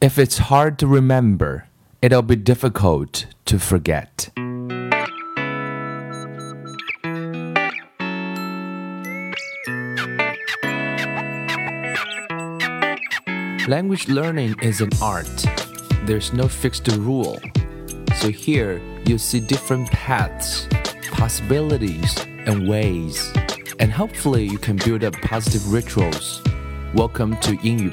If it's hard to remember, it'll be difficult to forget. Language learning is an art. There's no fixed rule. So here you see different paths, possibilities, and ways. And hopefully you can build up positive rituals. Welcome to 英语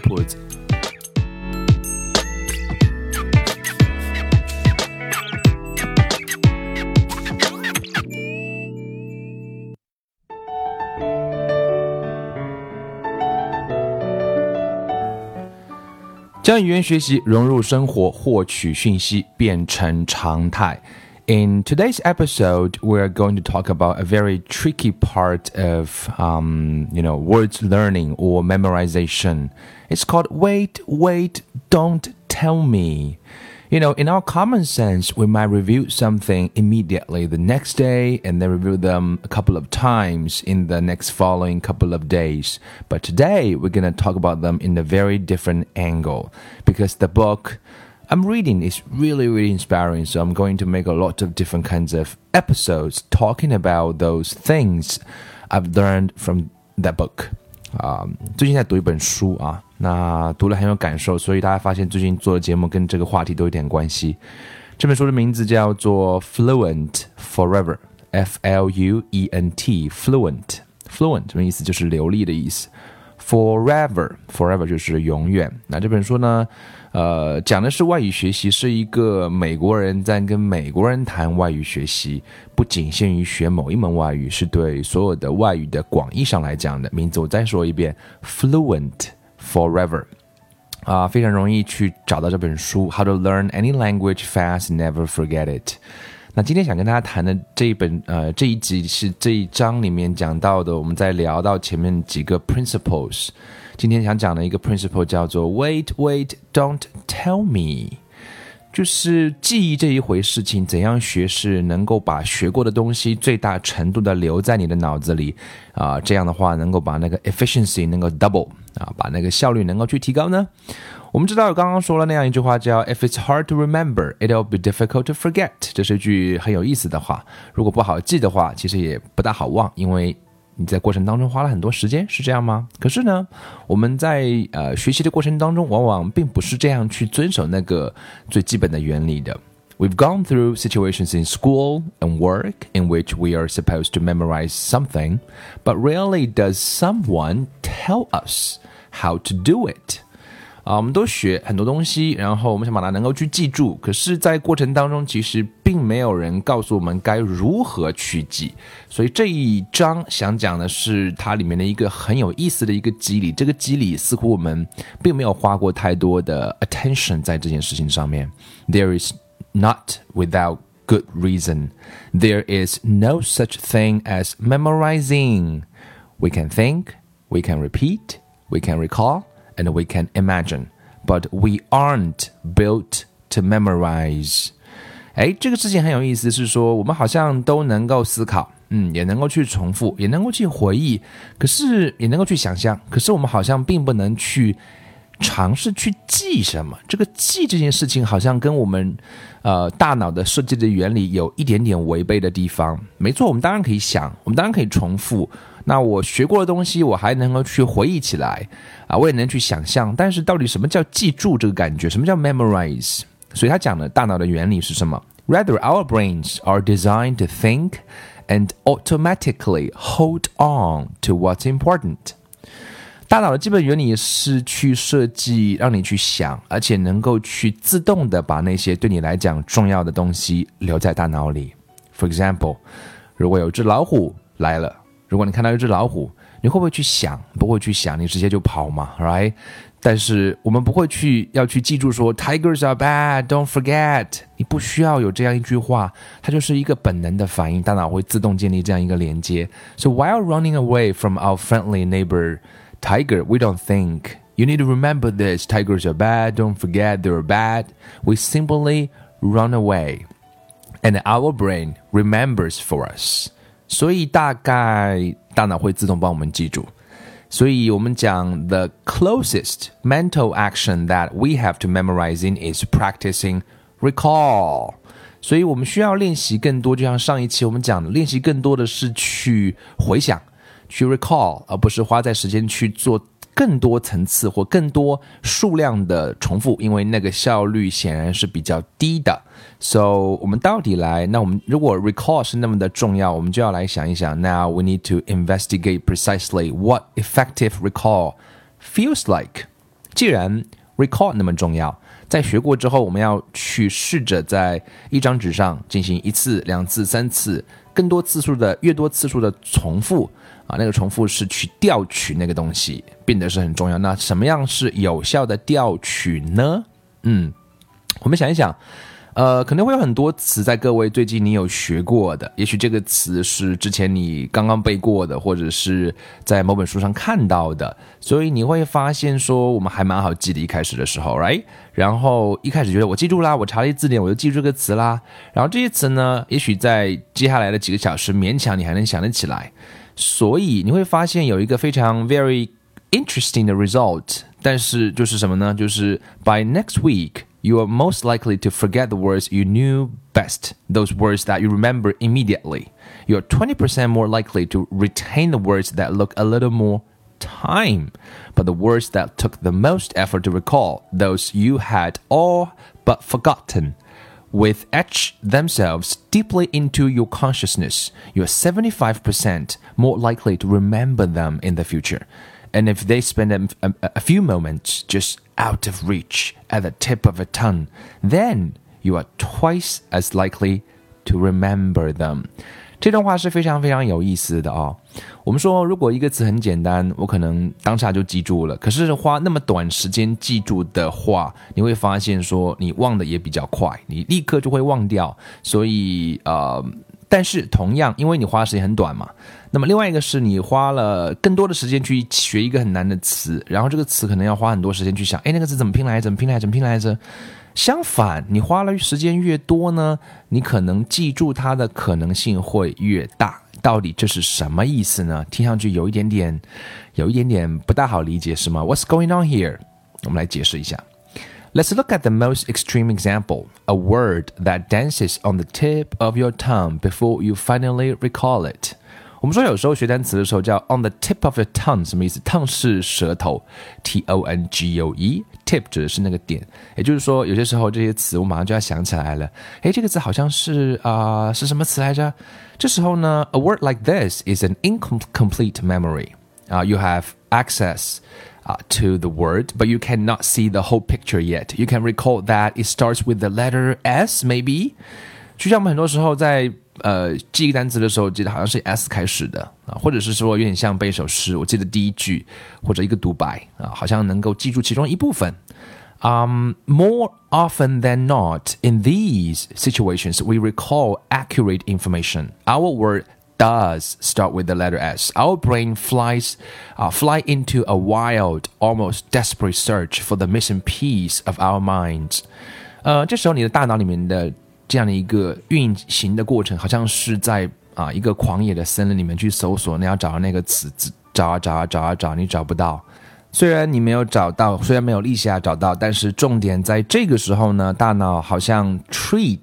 将语言学习融入生活，获取讯息变成常态。In today's episode, we're going to talk about a very tricky part of, um, you know, words learning or memorization. It's called wait, wait, don't tell me. You know, in our common sense, we might review something immediately the next day and then review them a couple of times in the next following couple of days. But today, we're going to talk about them in a very different angle because the book I'm reading is really, really inspiring. So I'm going to make a lot of different kinds of episodes talking about those things I've learned from that book. 啊，最近在读一本书啊，那读了很有感受，所以大家发现最近做的节目跟这个话题都有点关系。这本书的名字叫做《Fluent Forever》，F L U E N T，Fluent，Fluent 什么意思？就是流利的意思。Forever，Forever 就是永远。那这本书呢，呃，讲的是外语学习，是一个美国人在跟美国人谈外语学习，不仅限于学某一门外语，是对所有的外语的广义上来讲的。名字我再说一遍，Fluent Forever，啊，非常容易去找到这本书，How to Learn Any Language Fast, Never Forget It。那今天想跟大家谈的这一本呃这一集是这一章里面讲到的，我们在聊到前面几个 principles。今天想讲的一个 principle 叫做 Wait, wait, don't tell me，就是记忆这一回事情，怎样学是能够把学过的东西最大程度的留在你的脑子里啊，这样的话能够把那个 efficiency 能够 double 啊，把那个效率能够去提高呢？我们知道刚刚说了那样一句话，叫 "If it's hard to remember, it'll be difficult to forget"，这是一句很有意思的话。如果不好记的话，其实也不大好忘，因为你在过程当中花了很多时间，是这样吗？可是呢，我们在呃学习的过程当中，往往并不是这样去遵守那个最基本的原理的。We've gone through situations in school and work in which we are supposed to memorize something, but rarely does someone tell us how to do it. 啊，我们都学很多东西，然后我们想把它能够去记住。可是，在过程当中，其实并没有人告诉我们该如何去记。所以这一章想讲的是它里面的一个很有意思的一个机理。这个机理似乎我们并没有花过太多的 attention 在这件事情上面。There is not without good reason. There is no such thing as memorizing. We can think, we can repeat, we can recall And we can imagine, but we aren't built to memorize. 哎，这个事情很有意思，是说我们好像都能够思考，嗯，也能够去重复，也能够去回忆，可是也能够去想象，可是我们好像并不能去尝试去记什么。这个记这件事情，好像跟我们呃大脑的设计的原理有一点点违背的地方。没错，我们当然可以想，我们当然可以重复。那我学过的东西，我还能够去回忆起来啊，我也能去想象。但是到底什么叫记住这个感觉？什么叫 memorize？所以他讲的大脑的原理是什么？Rather, our brains are designed to think and automatically hold on to what's important。大脑的基本原理是去设计，让你去想，而且能够去自动的把那些对你来讲重要的东西留在大脑里。For example，如果有只老虎来了。如果你看到一只老虎，你会不会去想？不会去想，你直接就跑嘛，right？但是我们不会去要去记住说 tigers are bad，don't forget。你不需要有这样一句话，它就是一个本能的反应，大脑会自动建立这样一个连接。So while running away from our friendly neighbor tiger, we don't think you need to remember this. Tigers are bad. Don't forget they're bad. We simply run away, and our brain remembers for us. 所以大概大脑会自动帮我们记住。所以我们讲 the closest mental action that we have to memorizing is practicing recall。所以我们需要练习更多，就像上一期我们讲的，练习更多的是去回想，去 recall，而不是花在时间去做更多层次或更多数量的重复，因为那个效率显然是比较低的。So 我们到底来，那我们如果 recall 是那么的重要，我们就要来想一想。Now we need to investigate precisely what effective recall feels like。既然 recall 那么重要。在学过之后，我们要去试着在一张纸上进行一次、两次、三次，更多次数的越多次数的重复啊，那个重复是去调取那个东西，变得是很重要。那什么样是有效的调取呢？嗯，我们想一想。呃，可能会有很多词在各位最近你有学过的，也许这个词是之前你刚刚背过的，或者是在某本书上看到的，所以你会发现说我们还蛮好记的，一开始的时候，right？然后一开始觉得我记住啦，我查了一字典，我就记住这个词啦。然后这些词呢，也许在接下来的几个小时勉强你还能想得起来，所以你会发现有一个非常 very interesting 的 result，但是就是什么呢？就是 by next week。You are most likely to forget the words you knew best, those words that you remember immediately. You're 20% more likely to retain the words that look a little more time, but the words that took the most effort to recall, those you had all but forgotten, with etch themselves deeply into your consciousness, you're 75% more likely to remember them in the future And if they spend a, a, a few moments just out of reach at the tip of a tongue, then you are twice as likely to remember them. 这段话是非常非常有意思的哦。我们说，如果一个词很简单，我可能当下就记住了。可是花那么短时间记住的话，你会发现说你忘的也比较快，你立刻就会忘掉。所以呃， 但是同样，因为你花的时间很短嘛。那么另外一个是你花了更多的时间去学一个很难的词，然后这个词可能要花很多时间去想，哎，那个字怎么拼来，怎么拼来，怎么拼来着？相反，你花了时间越多呢，你可能记住它的可能性会越大。到底这是什么意思呢？听上去有一点点，有一点点不大好理解，是吗？What's going on here？我们来解释一下。Let's look at the most extreme example a word that dances on the tip of your tongue before you finally recall it. 我们说有时候学单词的时候叫 on the tip of your tongue，什么意思？tongue 是舌头，t o n g o e，tip 指的是那个点。也就是说，有些时候这些词我马上就要想起来了。诶，这个词好像是啊、呃，是什么词来着？这时候呢，a word like this is an incomplete memory. Uh, you have access uh, to the word, but you cannot see the whole picture yet. You can recall that it starts with the letter S, maybe. 就像我们很多时候在呃，记一个单词的时候，记得好像是 S 开始的啊，或者是说有点像背一首诗，我记得第一句或者一个独白啊，好像能够记住其中一部分。Um, more often than not, in these situations, we recall accurate information. Our word does start with the letter S. Our brain flies, uh, fly into a wild, almost desperate search for the missing piece of our minds. 呃，这时候你的大脑里面的这样的一个运行的过程，好像是在啊一个狂野的森林里面去搜索，你要找到那个词，找啊找啊找啊找，你找不到。虽然你没有找到，虽然没有立下找到，但是重点在这个时候呢，大脑好像 treat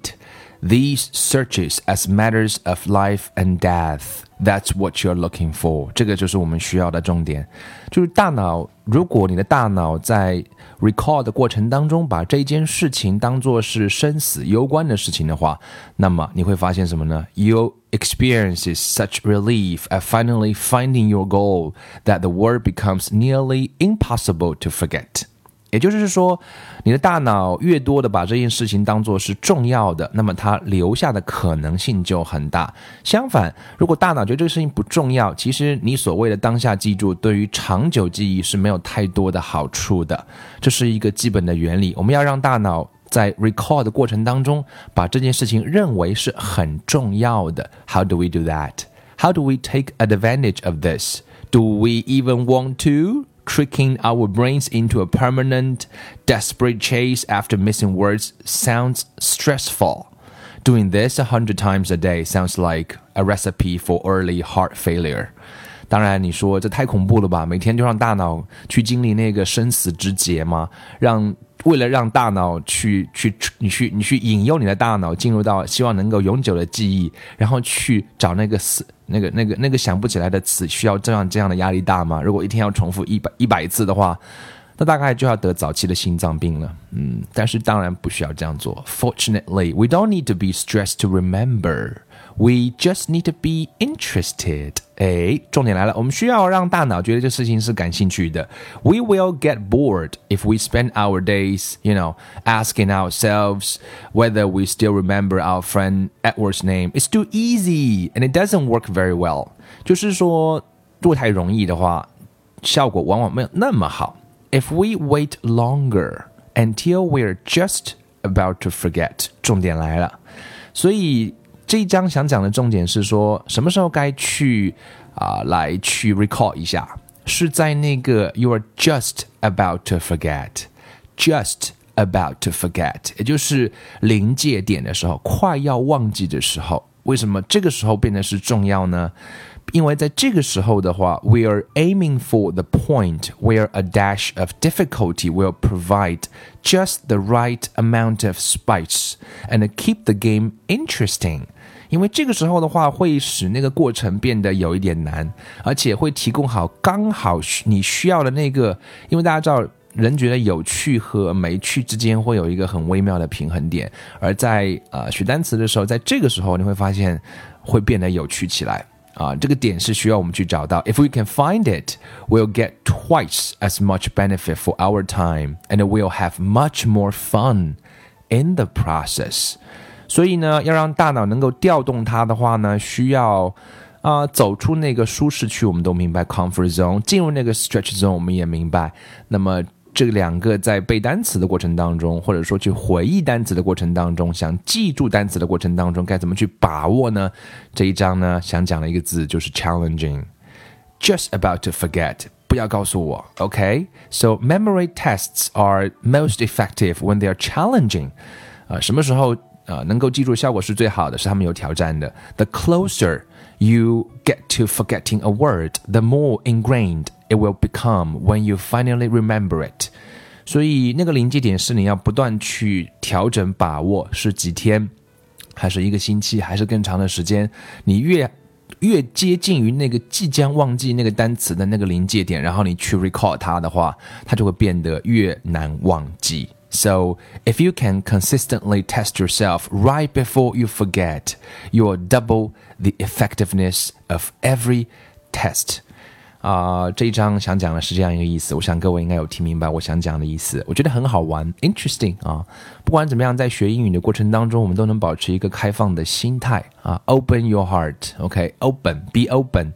these searches as matters of life and death。That's what you're looking for。这个就是我们需要的重点，就是大脑。如果你的大脑在 recall 的过程当中，把这件事情当做是生死攸关的事情的话，那么你会发现什么呢？You experiences such relief at finally finding your goal that the word becomes nearly impossible to forget. 也就是说，你的大脑越多的把这件事情当做是重要的，那么它留下的可能性就很大。相反，如果大脑觉得这个事情不重要，其实你所谓的当下记住，对于长久记忆是没有太多的好处的。这是一个基本的原理。我们要让大脑在 recall 的过程当中，把这件事情认为是很重要的。How do we do that? How do we take advantage of this? Do we even want to? tricking our brains into a permanent, desperate chase after missing words sounds stressful. Doing this a hundred times a day sounds like a recipe for early heart failure. 当然，你说这太恐怖了吧？每天就让大脑去经历那个生死之劫吗？让为了让大脑去去你去你去引诱你的大脑进入到希望能够永久的记忆，然后去找那个死 那个那个那个想不起来的词，需要这样这样的压力大吗？如果一天要重复一百一百次的话。那大概就要得早期的心脏病了，嗯，但是当然不需要这样做。Fortunately, we don't need to be stressed to remember. We just need to be interested. 哎，重点来了，我们需要让大脑觉得这事情是感兴趣的。We will get bored if we spend our days, you know, asking ourselves whether we still remember our friend Edward's name. It's too easy and it doesn't work very well. 就是说，如果太容易的话，效果往往没有那么好。if we wait longer until we're just about to forget，重点来了。所以 这一章想讲的重点是说，什么时候该去啊、呃、来去 recall 一下，是在那个 you are just about to forget，just about to forget，也就是临界点的时候，快要忘记的时候。为什么这个时候变得是重要呢？因为在这个时候的话，we are aiming for the point where a dash of difficulty will provide just the right amount of spice and keep the game interesting。 因为这个时候的话，会使那个过程变得有一点难，而且会提供好刚好你需要的那个。因为大家知道，人觉得有趣和没趣之间会有一个很微妙的平衡点，而在呃学单词的时候，在这个时候你会发现会变得有趣起来。啊，这个点是需要我们去找到。If we can find it, we'll get twice as much benefit for our time, and we'll have much more fun in the process. 所以呢要让大脑能够调动它的话呢需要啊走出那个舒适区我们都明白 comfort zone 进入那个 stretch zone 我们也明白。那么这两个在背单词的过程当中或者说去回忆单词的过程当中想记住单词的过程当中该怎么去把握呢？这一章呢想讲的一个字就是 challenging just about to forget 不要告诉我 ok so memory tests are most effective when they are challenging 啊什么时候啊能够记住效果是最好的？是他们有挑战的。The closer you get to forgetting a word, the more ingrained it will become when you finally remember it。所以那个临界点是你要不断去调整把握，是几天，还是一个星期，还是更长的时间？你越越接近于那个即将忘记那个单词的那个临界点，然后你去 recall 它的话，它就会变得越难忘记。So, if you can consistently test yourself right before you forget, you will double the effectiveness of every test. 啊、呃，这一章想讲的是这样一个意思，我想各位应该有听明白我想讲的意思。我觉得很好玩，interesting 啊。不管怎么样，在学英语的过程当中，我们都能保持一个开放的心态啊，open your heart，OK，open，be open。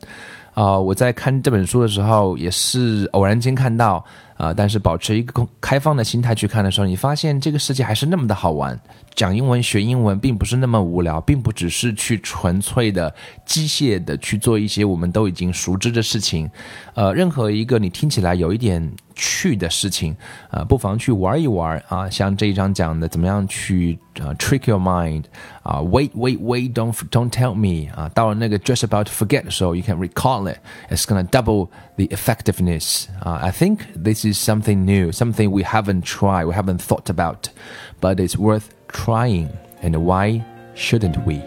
啊、呃，我在看这本书的时候，也是偶然间看到。 啊，但是保持一个开放的心态去看的时候，你发现这个世界还是那么的好玩。讲英文、学英文并不是那么无聊，并不只是去纯粹的机械的去做一些我们都已经熟知的事情。呃，任何一个你听起来有一点趣的事情，啊，不妨去玩一玩啊。像这一章讲的，怎么样去啊 trick your mind 啊，wait wait wait don't don't tell me 啊，到了那个 just about to forget 的时候，you can recall it. It's gonna double the effectiveness. 啊，I think this is something new, something we haven't tried, we haven't thought about, but it's worth trying. And why shouldn't we?